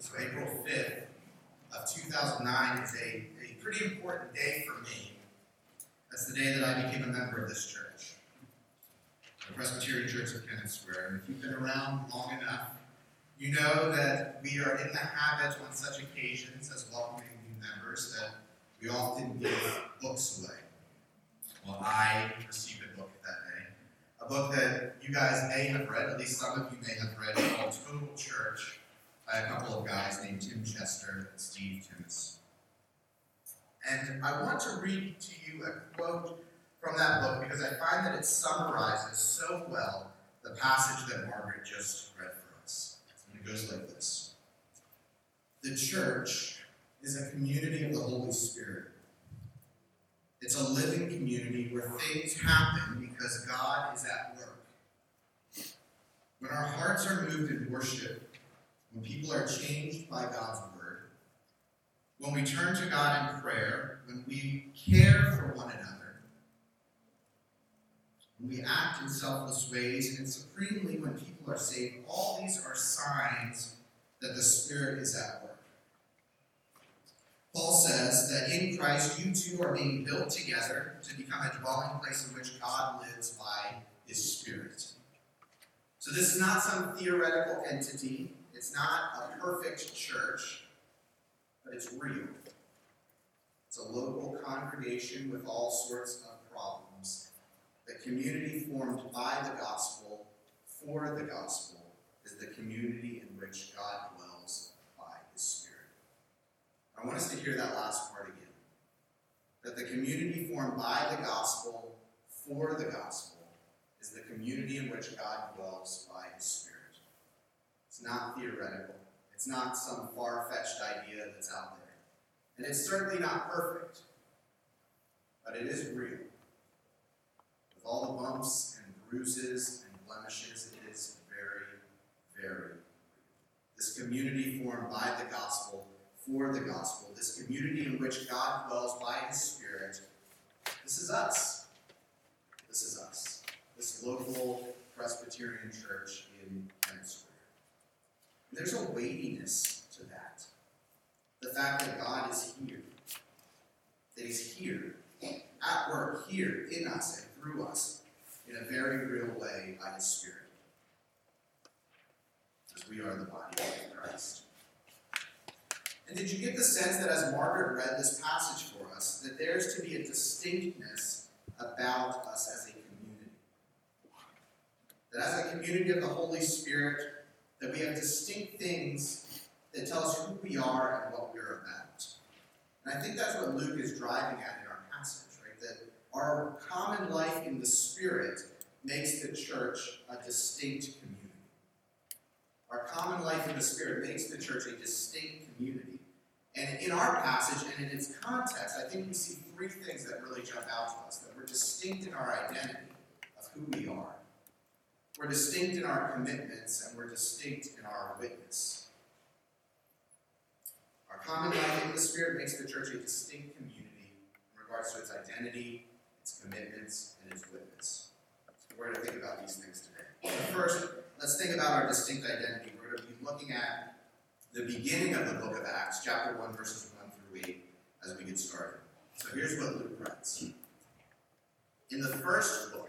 So April 5th of 2009 is a, a pretty important day for me. That's the day that I became a member of this church, the Presbyterian Church of Kennett Square. And if you've been around long enough, you know that we are in the habit on such occasions as welcoming new members that we often give books away. Well, I received a book that day, a book that you guys may have read, at least some of you may have read, called Total Church by a couple of guys named Tim Chester and Steve Timmis. And I want to read to you a quote from that book because I find that it summarizes so well the passage that Margaret just read for us. And it goes like this The church is a community of the Holy Spirit. It's a living community where things happen because God is at work. When our hearts are moved in worship, when people are changed by God's word, when we turn to God in prayer, when we care for one another, when we act in selfless ways, and supremely when people are saved, all these are signs that the Spirit is at work. Paul says that in Christ you two are being built together to become a dwelling place in which God lives by his Spirit. So this is not some theoretical entity it's not a perfect church, but it's real. It's a local congregation with all sorts of problems. The community formed by the gospel for the gospel is the community in which God dwells by his Spirit. I want us to hear that last part again. That the community formed by the gospel for the gospel is the community in which God dwells by his Spirit. It's not theoretical. It's not some far fetched idea that's out there. And it's certainly not perfect, but it is real. With all the bumps and bruises and blemishes, it is very, very real. This community formed by the gospel, for the gospel, this community in which God dwells by his Spirit, this is us. This is us. This local Presbyterian church in Venezuela. There's a weightiness to that. The fact that God is here, that He's here, at work here in us and through us in a very real way by His Spirit. As we are the body of Christ. And did you get the sense that as Margaret read this passage for us, that there's to be a distinctness about us as a community? That as a community of the Holy Spirit, that we have distinct things that tell us who we are and what we're about. And I think that's what Luke is driving at in our passage, right? That our common life in the Spirit makes the church a distinct community. Our common life in the Spirit makes the church a distinct community. And in our passage and in its context, I think we see three things that really jump out to us that we're distinct in our identity of who we are. We're distinct in our commitments and we're distinct in our witness. Our common life in the Spirit makes the church a distinct community in regards to its identity, its commitments, and its witness. So we're going to think about these things today. first, let's think about our distinct identity. We're going to be looking at the beginning of the book of Acts, chapter 1, verses 1 through 8, as we get started. So here's what Luke writes. In the first book,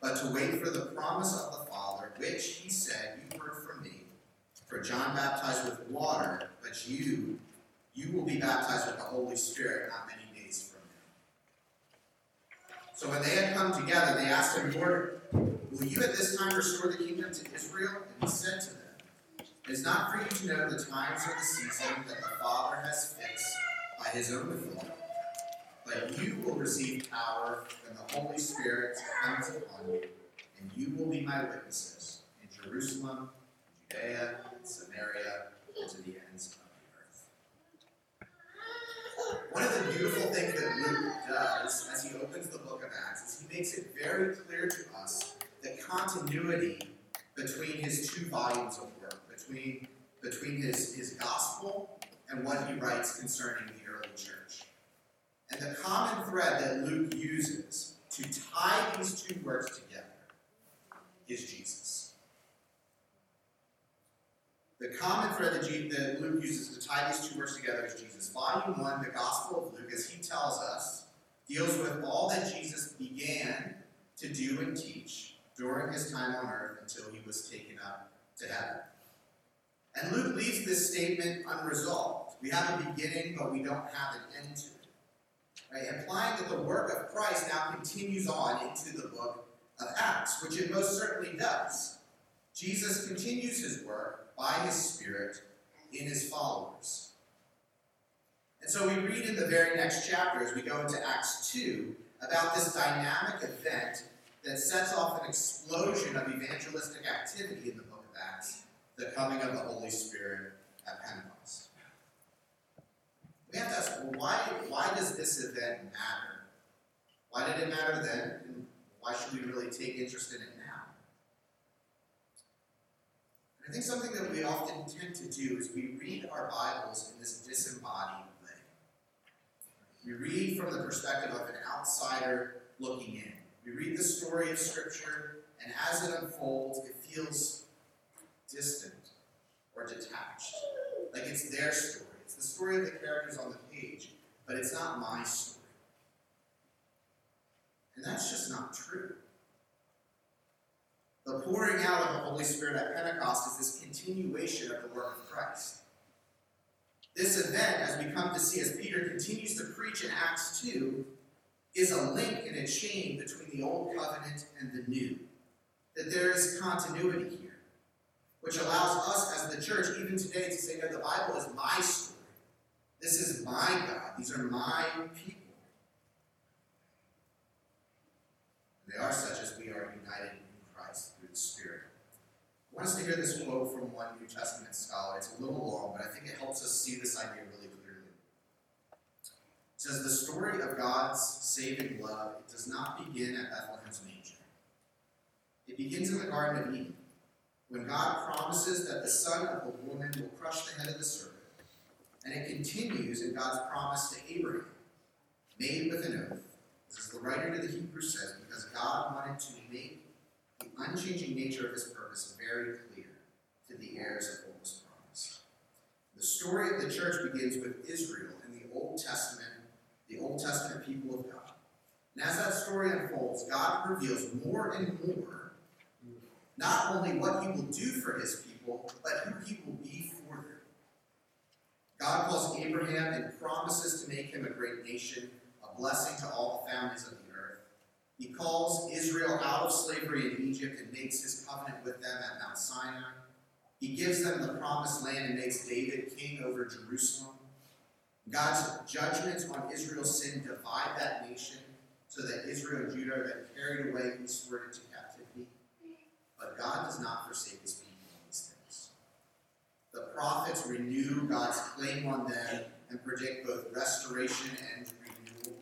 but to wait for the promise of the Father, which he said, You heard from me. For John baptized with water, but you, you will be baptized with the Holy Spirit not many days from now. So when they had come together, they asked him, Lord, will you at this time restore the kingdom to Israel? And he said to them, It is not for you to know the times or the season that the Father has fixed by his own authority but you will receive power when the Holy Spirit comes upon you, and you will be my witnesses in Jerusalem, Judea, and Samaria, and to the ends of the earth. One of the beautiful things that Luke does as he opens the book of Acts is he makes it very clear to us the continuity between his two volumes of work, between, between his, his gospel and what he writes concerning the early church. And the common thread that Luke uses to tie these two works together is Jesus. The common thread that, Luke uses to tie these two works together is Jesus. Volume 1, the Gospel of Luke, as he tells us, deals with all that Jesus began to do and teach during his time on earth until he was taken up to heaven. And Luke leaves this statement unresolved. We have a beginning, but we don't have an end to it. Right? Implying that the work of Christ now continues on into the book of Acts, which it most certainly does. Jesus continues his work by his Spirit in his followers. And so we read in the very next chapter, as we go into Acts 2, about this dynamic event that sets off an explosion of evangelistic activity in the book of Acts, the coming of the Holy Spirit at Pentecost. We have to ask, well, why, why does this event matter? Why did it matter then? And why should we really take interest in it now? And I think something that we often tend to do is we read our Bibles in this disembodied way. We read from the perspective of an outsider looking in. We read the story of Scripture, and as it unfolds, it feels distant or detached. Like it's their story. Story of the characters on the page, but it's not my story. And that's just not true. The pouring out of the Holy Spirit at Pentecost is this continuation of the work of Christ. This event, as we come to see as Peter continues to preach in Acts 2, is a link and a chain between the Old Covenant and the New. That there is continuity here, which allows us as the church, even today, to say, no, the Bible is my story. This is my God. These are my people. They are such as we are united in Christ through the Spirit. I want us to hear this quote from one New Testament scholar. It's a little long, but I think it helps us see this idea really clearly. It says, The story of God's saving love it does not begin at Bethlehem's manger. It begins in the Garden of Eden, when God promises that the son of a woman will crush the head of the serpent. And it continues in God's promise to Abraham, made with an oath as the writer to the Hebrews says, because God wanted to make the unchanging nature of his purpose very clear to the heirs of what was promised. The story of the church begins with Israel in the Old Testament, the Old Testament people of God. And as that story unfolds, God reveals more and more not only what he will do for his people, but who he will be. God calls Abraham and promises to make him a great nation a blessing to all the families of the earth. He calls Israel out of slavery in Egypt and makes his covenant with them at Mount Sinai. He gives them the promised land and makes David king over Jerusalem. God's judgments on Israel's sin divide that nation so that Israel and Judah are then carried away eastward into captivity. But God does not forsake his people. The prophets renew God's claim on them and predict both restoration and renewal.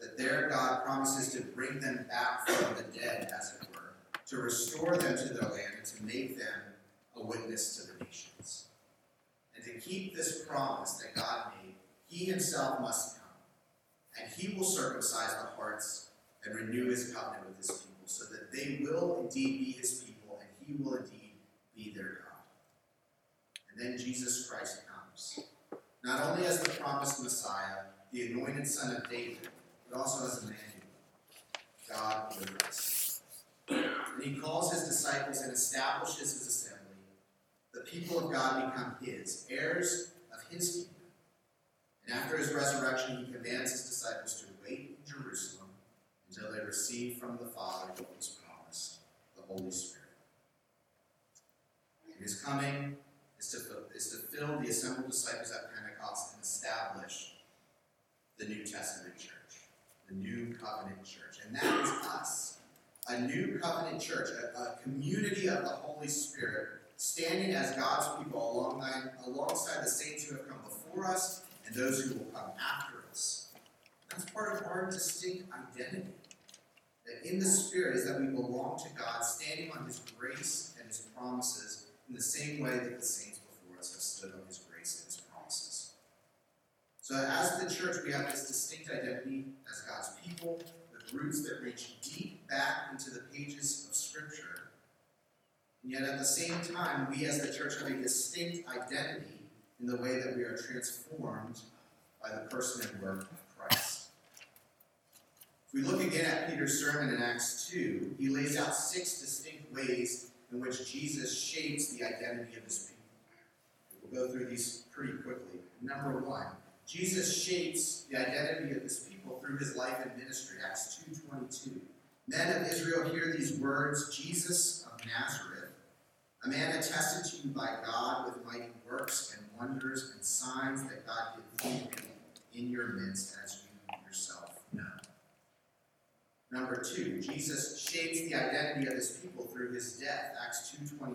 that there God promises to bring them back from the dead, as it were, to restore them to their land and to make them a witness to the nations. And to keep this promise that God made, he himself must come, and he will circumcise the hearts and renew his covenant with his people, so that they will indeed be his people, and he will indeed be their God. Then Jesus Christ comes, not only as the promised Messiah, the anointed son of David, but also as Emmanuel, God with us. And he calls his disciples and establishes his assembly. The people of God become his, heirs of his kingdom. And after his resurrection, he commands his disciples to wait in Jerusalem until they receive from the Father what was promised, the Holy Spirit. And his coming is to, is to fill the assembled disciples at Pentecost and establish the New Testament church the New Covenant Church. And that is us. A new covenant church, a, a community of the Holy Spirit, standing as God's people alongside, alongside the saints who have come before us and those who will come after us. That's part of our distinct identity. That in the Spirit is that we belong to God, standing on His grace and His promises in the same way that the saints before us have stood on His grace and His promises. So, as the church, we have this distinct identity as God's people, with roots that reach deep back into the pages of Scripture. And yet, at the same time, we as the church have a distinct identity in the way that we are transformed by the person and work of Christ. If we look again at Peter's sermon in Acts 2, he lays out six distinct ways in which Jesus shapes the identity of his people. We'll go through these pretty quickly. Number one, Jesus shapes the identity of his people through his life and ministry. Acts 2.22. Men of Israel, hear these words, Jesus of Nazareth, a man attested to you by God with mighty works and wonders and signs that God did through in your midst, as. Number two, Jesus shapes the identity of his people through his death, Acts 2.23.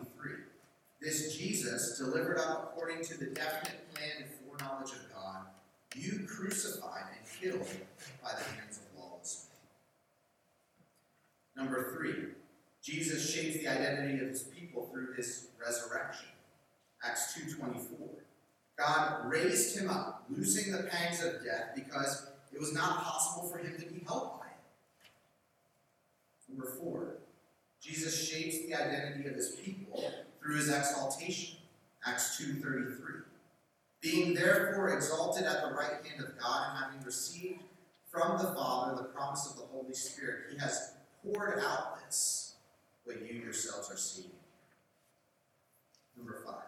This Jesus, delivered up according to the definite plan and foreknowledge of God, you crucified and killed by the hands of lawless men. Number three, Jesus shapes the identity of his people through his resurrection, Acts 2.24. God raised him up, loosing the pangs of death, because it was not possible for him to be held Number four, Jesus shapes the identity of his people through his exaltation. Acts 2.33. Being therefore exalted at the right hand of God and having received from the Father the promise of the Holy Spirit, he has poured out this, what you yourselves are seeing. Number five,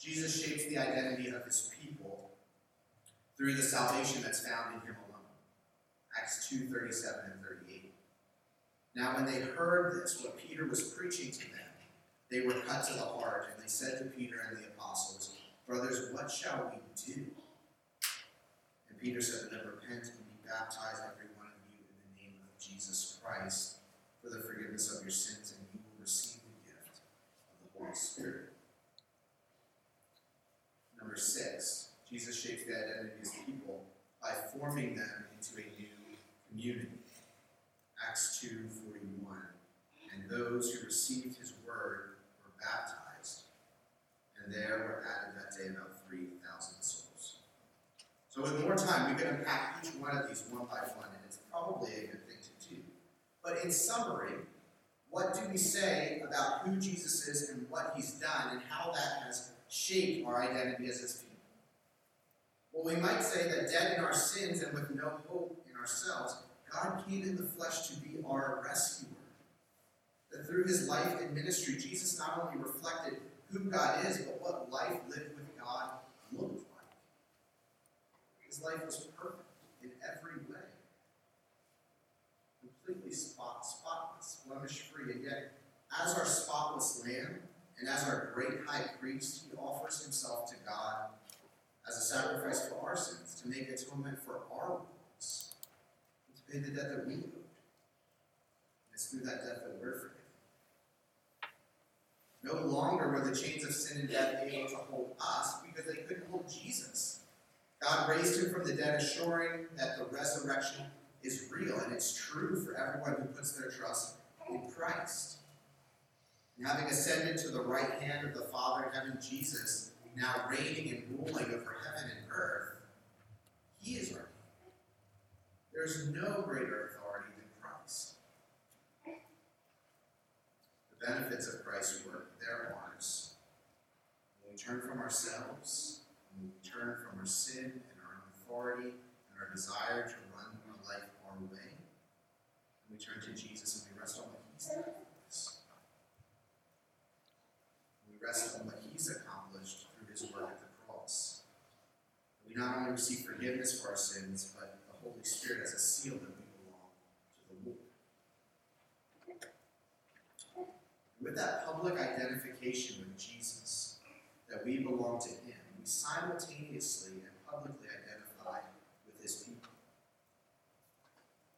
Jesus shapes the identity of his people through the salvation that's found in him alone. Acts 2.37 and 38. Now, when they heard this, what Peter was preaching to them, they were cut to the heart, and they said to Peter and the apostles, Brothers, what shall we do? And Peter said to them, Repent and be baptized, every one of you, in the name of Jesus Christ, for the forgiveness of your sins, and you will receive the gift of the Holy Spirit. Number six, Jesus shapes the identity of his people by forming them into a new community. Acts 2.41. And those who received his word were baptized, and there were added that day about 3,000 souls. So with more time, we can unpack each one of these one by one, and it's probably a good thing to do. But in summary, what do we say about who Jesus is and what he's done, and how that has shaped our identity as his people? Well, we might say that dead in our sins and with no hope in ourselves, God came in the flesh to be our rescuer. That through his life and ministry, Jesus not only reflected who God is, but what life lived with God looked like. His life was perfect in every way, completely spot, spotless, blemish free, and yet, as our spotless lamb and as our great high priest, he offers himself to God as a sacrifice for our sins to make atonement for our pay the debt that we owed. It's through that debt that we're forgiven. No longer were the chains of sin and death able to hold us because they couldn't hold Jesus. God raised him from the dead, assuring that the resurrection is real and it's true for everyone who puts their trust in Christ. And having ascended to the right hand of the Father in heaven, Jesus, now reigning and ruling over heaven and earth, he is our there's no greater authority than Christ. The benefits of Christ's work, there are ours. When we turn from ourselves, when we turn from our sin and our authority and our desire to run our life our way, and we turn to Jesus and we rest on what He's done. We rest on what He's accomplished through His work at the cross. We not only receive forgiveness for our sins, but Holy Spirit as a seal that we belong to the Lord. With that public identification with Jesus, that we belong to Him, we simultaneously and publicly identify with His people.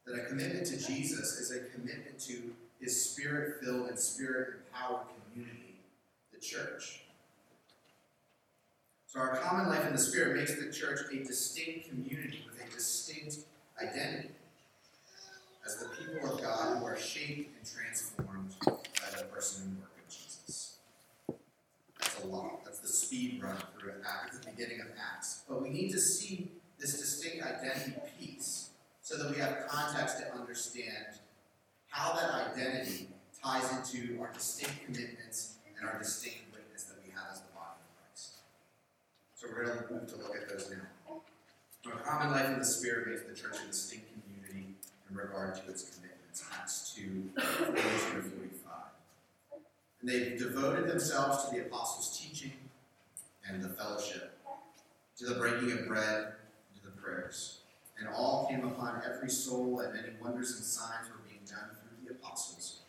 That a commitment to Jesus is a commitment to His spirit filled and spirit empowered community, the church. So, our common life in the Spirit makes the church a distinct community with a distinct identity as the people of God who are shaped and transformed by the person and work of Jesus. That's a lot. That's the speed run through Acts, the beginning of Acts. But we need to see this distinct identity piece so that we have context to understand how that identity ties into our distinct commitments and our distinct witness that we have as the body of Christ. So we're going to move to look at those now. A common life in the Spirit makes the church a distinct community in regard to its commitments. Acts 2, 42 to 45. And they devoted themselves to the apostles' teaching and the fellowship, to the breaking of bread, and to the prayers. And all came upon every soul, and many wonders and signs were being done through the apostles.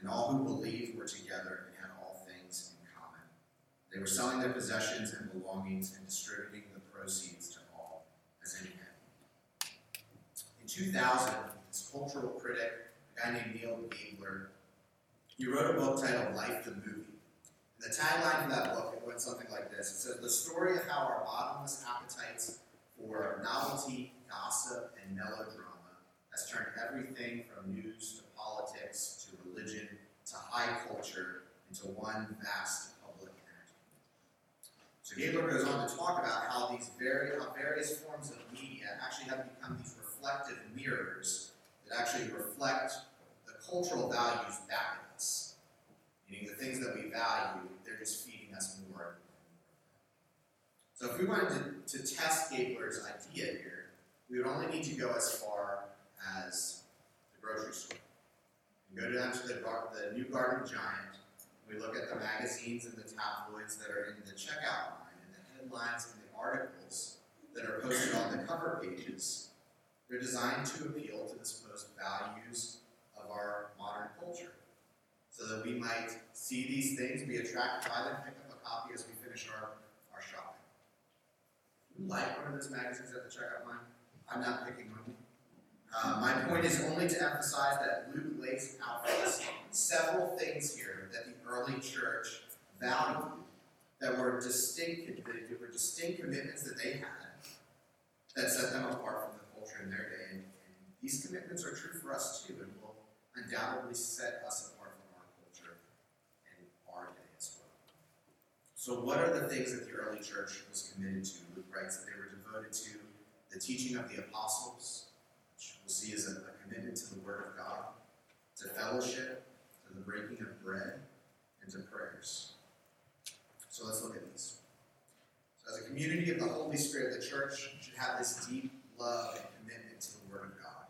And all who believed were together and had all things in common. They were selling their possessions and belongings and distributing the proceeds to all as any had. In 2000, this cultural critic, a guy named Neal Gabler, he wrote a book titled Life the Movie. And the tagline for that book it went something like this. It says, The story of how our bottomless appetites for novelty, gossip, and melodrama has turned everything from news to politics to religion to high culture into one vast. So Gabler goes on to talk about how these very, how various forms of media actually have become these reflective mirrors that actually reflect the cultural values back at us. Meaning the things that we value, they're just feeding us more. So if we wanted to, to test Gabler's idea here, we would only need to go as far as the grocery store. We go down to the, the New Garden Giant, we look at the magazines and the tabloids that are in the checkout line, and the articles that are posted on the cover pages. They're designed to appeal to the supposed values of our modern culture, so that we might see these things, be attracted by them, pick up a copy as we finish our, our shopping. You like one of those magazines at the checkout line? I'm not picking one. Uh, my point is only to emphasize that Luke lays out several things here that the early church valued, that were distinct, that were distinct commitments that they had that set them apart from the culture in their day. And, and these commitments are true for us too, and will undoubtedly set us apart from our culture and our day as well. So, what are the things that the early church was committed to? Luke writes that they were devoted to the teaching of the apostles, which we'll see as a, a commitment to the Word of God, to fellowship, to the breaking of bread, and to prayers. So let's look at these. So, as a community of the Holy Spirit, the church should have this deep love and commitment to the Word of God.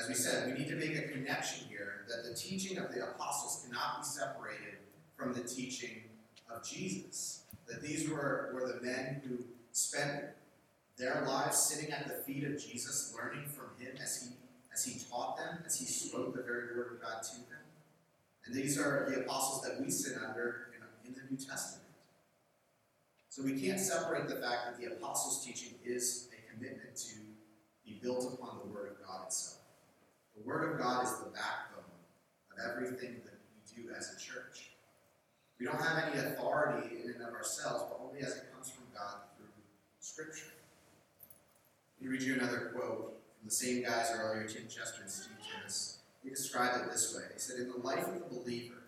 As we said, we need to make a connection here that the teaching of the apostles cannot be separated from the teaching of Jesus. That these were, were the men who spent their lives sitting at the feet of Jesus, learning from him as he as he taught them, as he spoke the very word of God to them. And these are the apostles that we sit under in, in the New Testament. So we can't separate the fact that the apostles' teaching is a commitment to be built upon the Word of God itself. The Word of God is the backbone of everything that we do as a church. We don't have any authority in and of ourselves, but only as it comes from God through Scripture. Let me read you another quote from the same guys earlier, Tim Chester and Steve Timmis. They described it this way. They said, In the life of the believer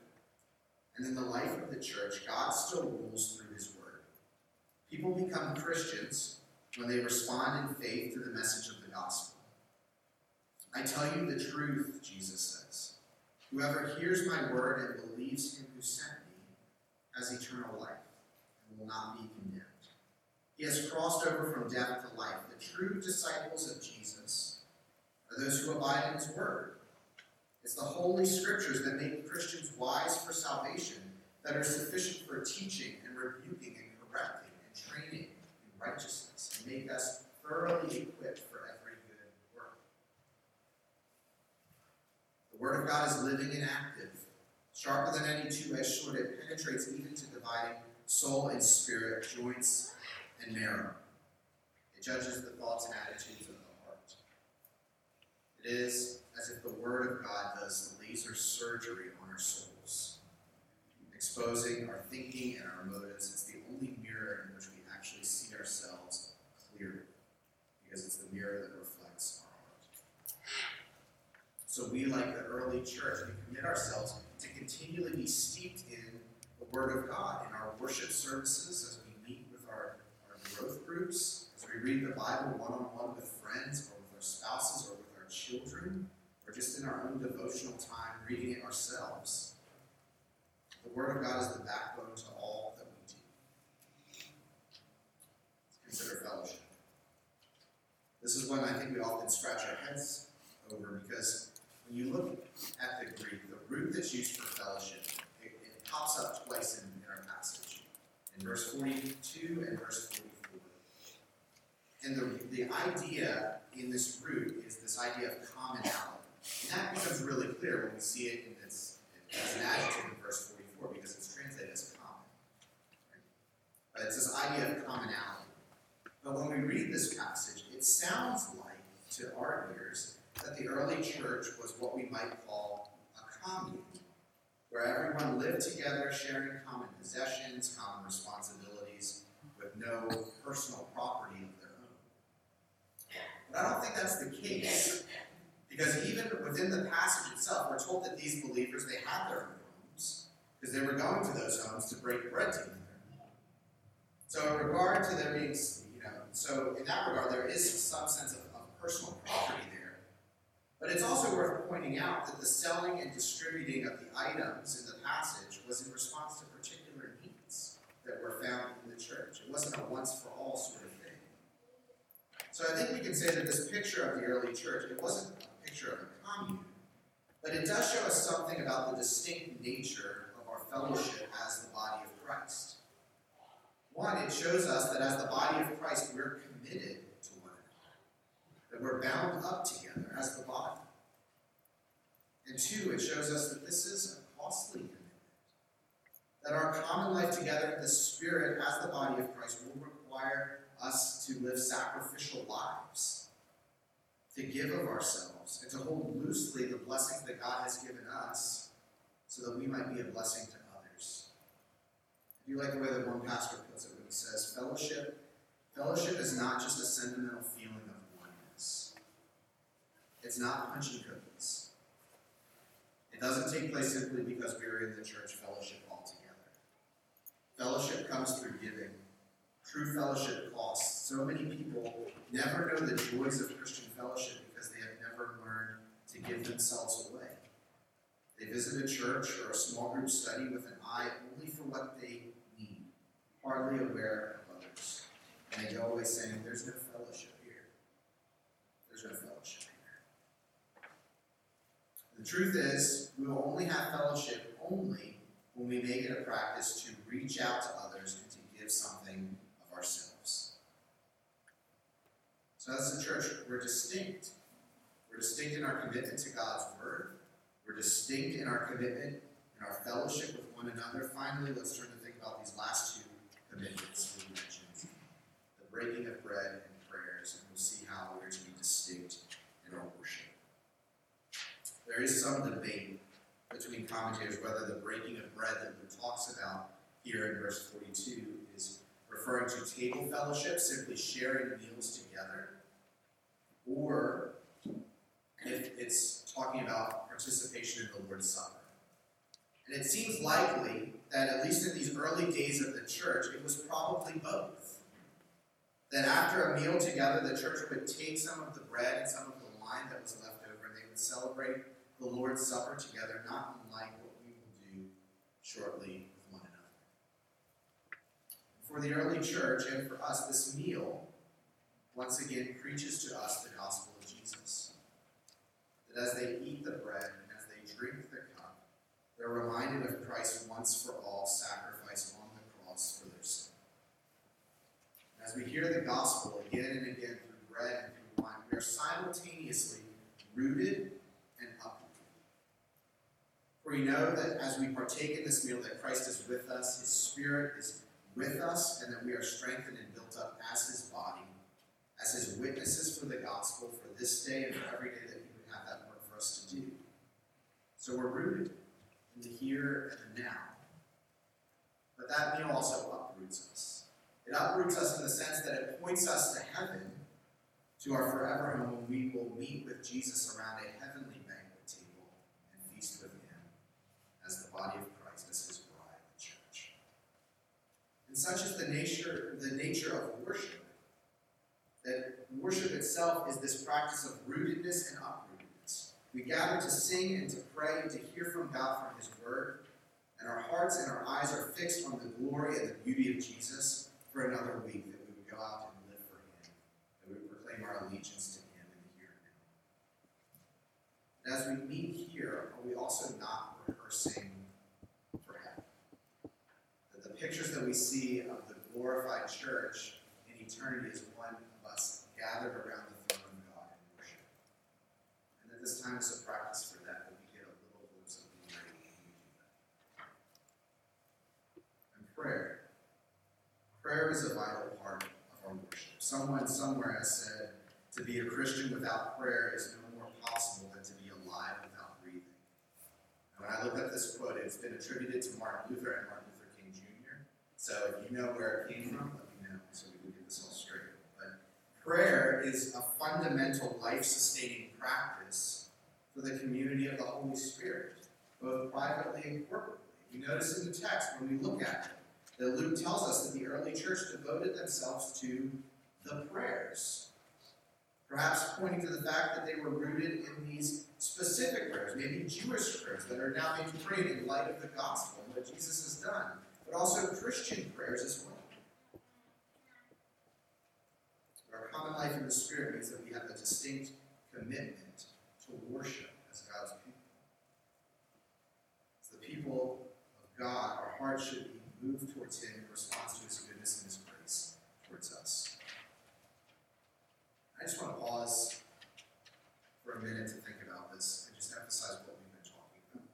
and in the life of the church, God still rules through his. People become Christians when they respond in faith to the message of the gospel. I tell you the truth, Jesus says. Whoever hears my word and believes him who sent me has eternal life and will not be condemned. He has crossed over from death to life. The true disciples of Jesus are those who abide in his word. It's the Holy Scriptures that make Christians wise for salvation, that are sufficient for teaching and rebuking and correcting and training in righteousness, and make us thoroughly equipped for every good work. The Word of God is living and active, sharper than any two edged sword. It penetrates even to dividing soul and spirit, joints and marrow. It judges the thoughts and attitudes of the heart. It is as if the Word of God does laser surgery on our souls, exposing our thinking and our motives. It's the only mirror in which we actually see ourselves clearly, because it's the mirror that reflects our heart. So we, like the early church, we commit ourselves to continually be steeped in the Word of God in our worship services as we meet with our, our growth groups, as we read the Bible one on one with friends or with our spouses or with our children, or just in our own devotional time reading it ourselves. The Word of God is the backbone to all that we do. Let's consider fellowship. This is one I think we often scratch our heads over because when you look at the Greek, the root that's used for fellowship, it, it pops up twice in, in our passage, in verse 42 and verse 44. And the, the idea in this root is this idea of commonality. And that becomes really clear when we see it in this as an adjective in verse 44 because it's translated as common. Right? But it's this idea of commonality. But when we read this passage, it sounds like, to our ears, that the early church was what we might call a commune, where everyone lived together, sharing common possessions, common responsibilities, with no personal property of their own. But I don't think that's the case. Because even within the passage itself, we're told that these believers, they had their own homes, because they were going to those homes to break bread together. So in regard to there being, you know, so in that regard, there is some sense of, of personal property there. But it's also worth pointing out that the selling and distributing of the items in the passage was in response to particular needs that were found in the church. It wasn't a once for all sort of thing. So I think we can say that this picture of the early church, it wasn't a picture of a commune, but it does show us something about the distinct nature of our fellowship as the body of Christ. One, it shows us that as the body of Christ, we're committed that we're bound up together as the body. And two, it shows us that this is a costly commitment, that our common life together in the Spirit as the body of Christ will require us to live sacrificial lives, to give of ourselves, and to hold loosely the blessings that God has given us so that we might be a blessing to others. I do like the way that one pastor puts it when he says, fellowship, fellowship is not just a sentimental feeling. It's not punching cookies. It doesn't take place simply because we are in the church fellowship altogether. Fellowship comes through giving. True fellowship costs. So many people never know the joys of Christian fellowship because they have never learned to give themselves away. They visit a church or a small group study with an eye only for what they need, hardly aware of others. And they go away saying, There's no fellowship here. There's no fellowship here. The truth is, we will only have fellowship only when we make it a practice to reach out to others and to give something of ourselves. So as a church, we're distinct. We're distinct in our commitment to God's Word. We're distinct in our commitment and our fellowship with one another. Finally, let's turn to think about these last two commitments we mentioned the breaking of bread and prayers, and we'll see how we're to be distinct in our worship. There is some debate between commentators whether the breaking of bread that Luke talks about here in verse 42 is referring to table fellowship, simply sharing meals together, or if it's talking about participation in the Lord's Supper. And it seems likely that, at least in these early days of the church, it was probably both. That after a meal together, the church would take some of the bread and some of the wine that was left over, and they would celebrate the Lord's Supper together, not unlike what we will do shortly with one another. For the early church and for us, this meal once again preaches to us the gospel of Jesus. That as they eat the bread and as they drink the cup, they're reminded of Christ's once for all sacrifice on the cross for their sin. As we hear the gospel again and again through bread and through wine, we are simultaneously rooted and we know that as we partake in this meal, that Christ is with us, his spirit is with us, and that we are strengthened and built up as his body, as his witnesses for the gospel for this day and for every day that he would have that work for us to do. So we're rooted in the here and the now. But that meal also uproots us. It uproots us in the sense that it points us to heaven, to our forever home, when we will meet with Jesus around a heavenly body of Christ, as his bride, the church. And such is the nature, the nature of worship. That worship itself is this practice of rootedness and uprootedness. We gather to sing and to pray and to hear from God from his word, and our hearts and our eyes are fixed on the glory and the beauty of Jesus for another week, that we would go out and live for him, that we would proclaim our allegiance to him in the here and now. And as we meet here, are we also not rehearsing for heaven? That the pictures that we see of the glorified church in eternity is one of us gathered around the throne of God in worship. And that this time is a practice for that, that we get a little glimpse of the glory when we do that. And prayer. Prayer is a vital part of our worship. Someone somewhere has said, to be a Christian without prayer is no more possible than to be alive without breathing. And when I looked at this quote, it's been attributed to Martin Luther and Martin. So if you know where it came from, let me know so we can get this all straight. But prayer is a fundamental life sustaining practice for the community of the Holy Spirit, both privately and corporately. You notice in the text when we look at it that Luke tells us that the early church devoted themselves to the prayers. Perhaps pointing to the fact that they were rooted in these specific prayers, maybe Jewish prayers that are now being prayed in light of the gospel what Jesus has done, but also Christian prayers as well. Our common life in the Spirit means that we have a distinct commitment to worship as God's people. As the people of God, our hearts should be moved towards Him in response to His goodness and His grace towards us. I just want to pause for a minute to think about this and just emphasize what we've been talking about.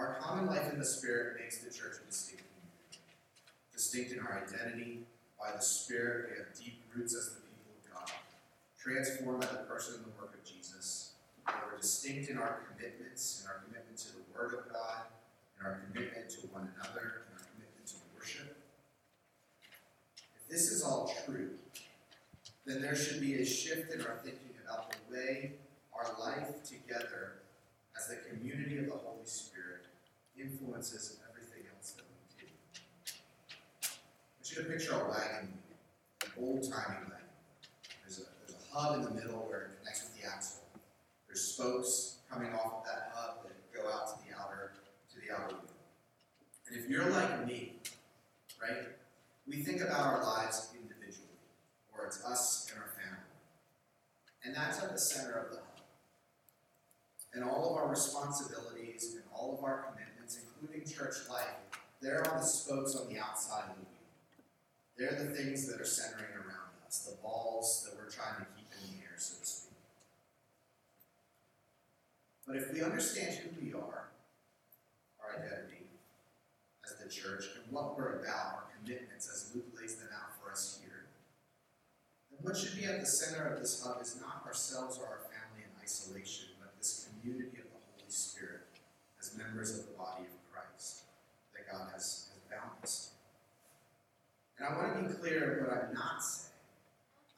Our common life in the Spirit makes the church a distinct community. Distinct in our identity, by the Spirit, we have deep roots as the people of God, transformed by the person and the work of Jesus. And we're distinct in our commitments, in our commitment to the Word of God, in our commitment to one another, in our commitment to worship. If this is all true, then there should be a shift in our thinking about the way our life together as the community of the Holy Spirit influences everything else that we do. I want you to picture a wagon an old-timey wagon. There's a, there's a hub in the middle where it connects with the axle. There's spokes coming off of that hub that go out to the outer to the outer wheel. And if you're like me, right, we think about our lives individually, or it's us and our family. And that's at the center of the hub. And all of our responsibilities and all of our commitments, including church life, they're on the spokes on the outside of the wheel. They're the things that are centering around us, the balls that we're trying to keep in the air, so to speak. But if we understand who we are, our identity as the church, and what we're about, our commitments as Luke lays them out for us here, then what should be at the center of this hub is not ourselves or our family in isolation, but this community of the Holy Spirit as members of the body of Christ that God has, has to. And I want to be clear what I'm not saying.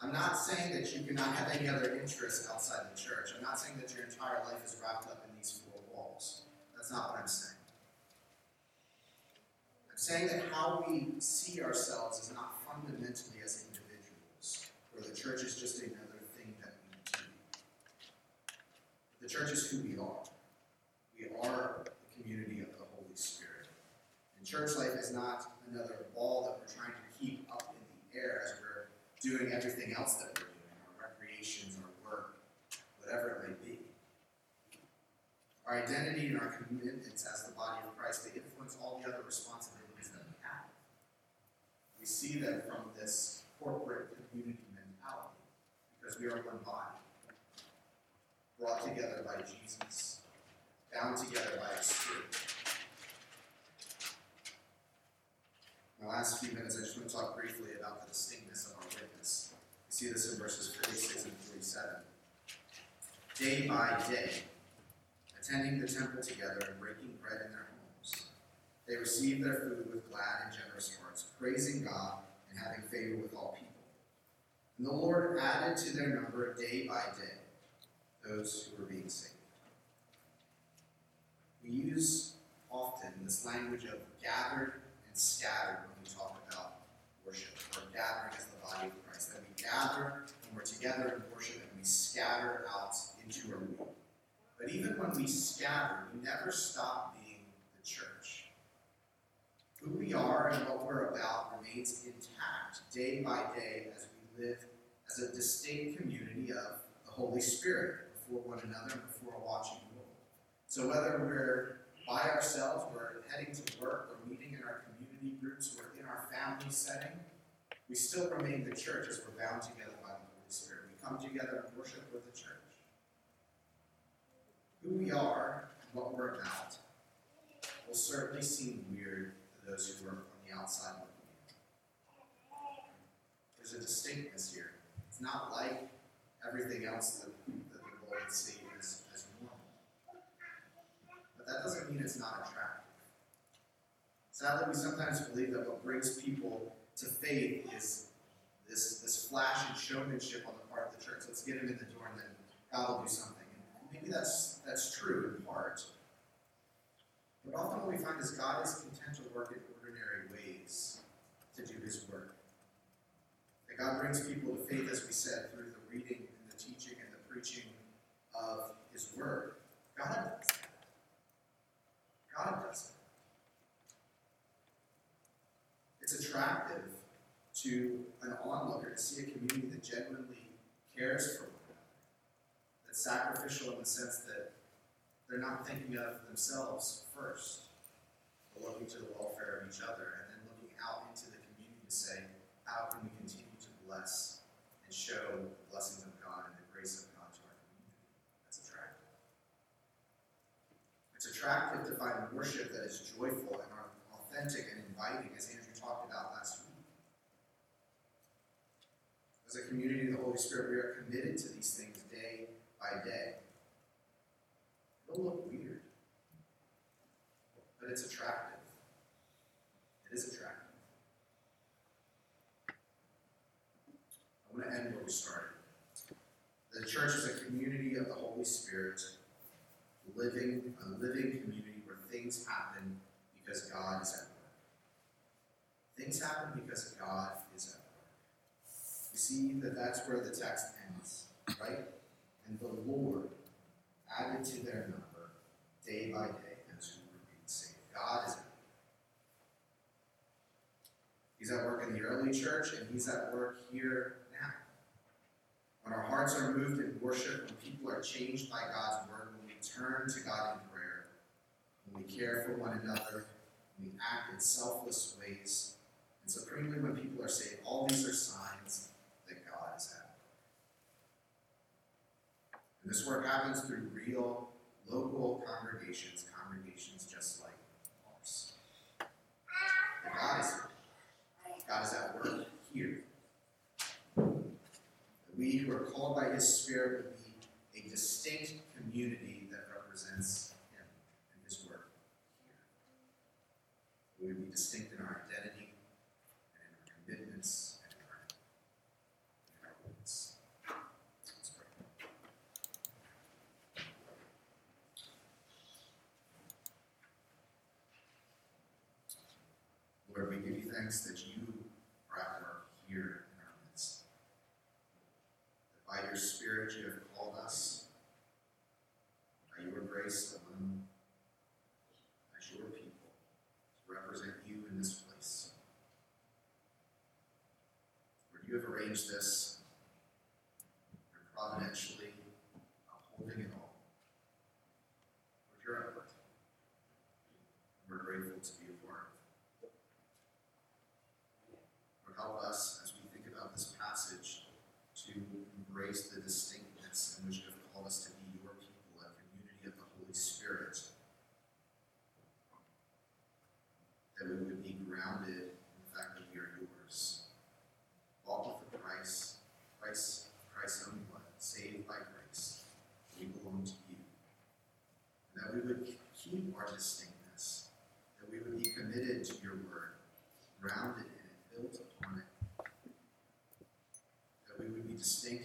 I'm not saying that you cannot have any other interests outside the church. I'm not saying that your entire life is wrapped up in these four walls. That's not what I'm saying. I'm saying that how we see ourselves is not fundamentally as individuals, where the church is just another thing that we do. The church is who we are. We are the community of the Holy Spirit. And church life is not another ball that we're trying to keep up in the air as we're doing everything else that we're doing, our recreations, our work, whatever it may be. Our identity and our commitments as the body of Christ, they influence all the other responsibilities that we have. We see that from this corporate community we are one body, brought together by Jesus, bound together by His Spirit. In the last few minutes, I just want to talk briefly about the distinctness of our witness. You see this in verses 46 and 47. Day by day, attending the temple together and breaking bread in their homes, they received their food with glad and generous hearts, praising God and having favor with all people. And the Lord added to their number day by day those who were being saved. we use often this language of gathered and scattered when we talk about worship, or gathering as the body of Christ. That we gather when we're together in worship and we scatter out into our world. But even when we scatter, we never stop being the church. Who we are and what we're about remains intact day by day as we live as a distinct community of the Holy Spirit before one another and before a watching world. So whether we're by ourselves, we're heading to work, we're meeting in our community groups, we're in our family setting, we still remain the church as we're bound together by the Holy Spirit. We come together and worship with the church. Who we are and what we're about will certainly seem weird to those who are on the outside. A distinctness here. It's not like everything else that, that world would see as, as normal. But that doesn't mean it's not attractive. Sadly, we sometimes believe that what brings people to faith is this, this flash and showmanship on the part of the church. Let's get them in the door and then God will do something. And maybe that's, that's true in part. But often what we find is God is content to work in ordinary ways to do his work. God brings people to faith, as we said, through the reading and the teaching and the preaching of his word. God does that. God does it. It's attractive to an onlooker to see a community that genuinely cares for one another, that's sacrificial in the sense that they're not thinking of themselves first, but looking to the welfare of each other, and then looking out into the community to say, how can we bless and show the blessings of God and the grace of God to our community? That's attractive. It's attractive to find worship that is joyful and authentic and inviting, as Andrew talked about last week. As a community of the Holy Spirit, we are committed to these things day by day. It'll look weird, but it's attractive. It is attractive. I want to end where we started. The church is a community of the Holy Spirit, living a living community where things happen because God is at work. Things happen because God is at work. You see that that's where the text ends, right? And the Lord added to their number day by day those who were being saved. God is at work. He's at work in the early church, and He's at work here. When our hearts are moved in worship, when people are changed by God's word, when we turn to God in prayer, when we care for one another, when we act in selfless ways, and supremely when people are saved, all these are signs that God is at work. And this work happens through real, local congregations, congregations just like ours. And God is God is at work here. We who are called by His Spirit would be a distinct community that represents Him and His work here. We would be distinct in our identity and in our commitments and in our, in our witness. Let's pray. Lord, we give you thanks that you are at work here in our midst. That by your Spirit you have called us, by your grace alone, as your people, to represent you in this place. Lord, you have arranged this. You're providentially upholding it all. Lord, you're at work. We're to be a part of. Lord, help us as we think about this passage to embrace the distinctness in which you have called us to be your people, a community of the Holy Spirit. That we would be grounded in the fact that we are yours. Walk with the Christ, Christ, Christ's own blood, saved by grace. We belong to you. And that we would keep our distinctness, that we would be committed to your word, grounded in it, built upon it. That we would be distinct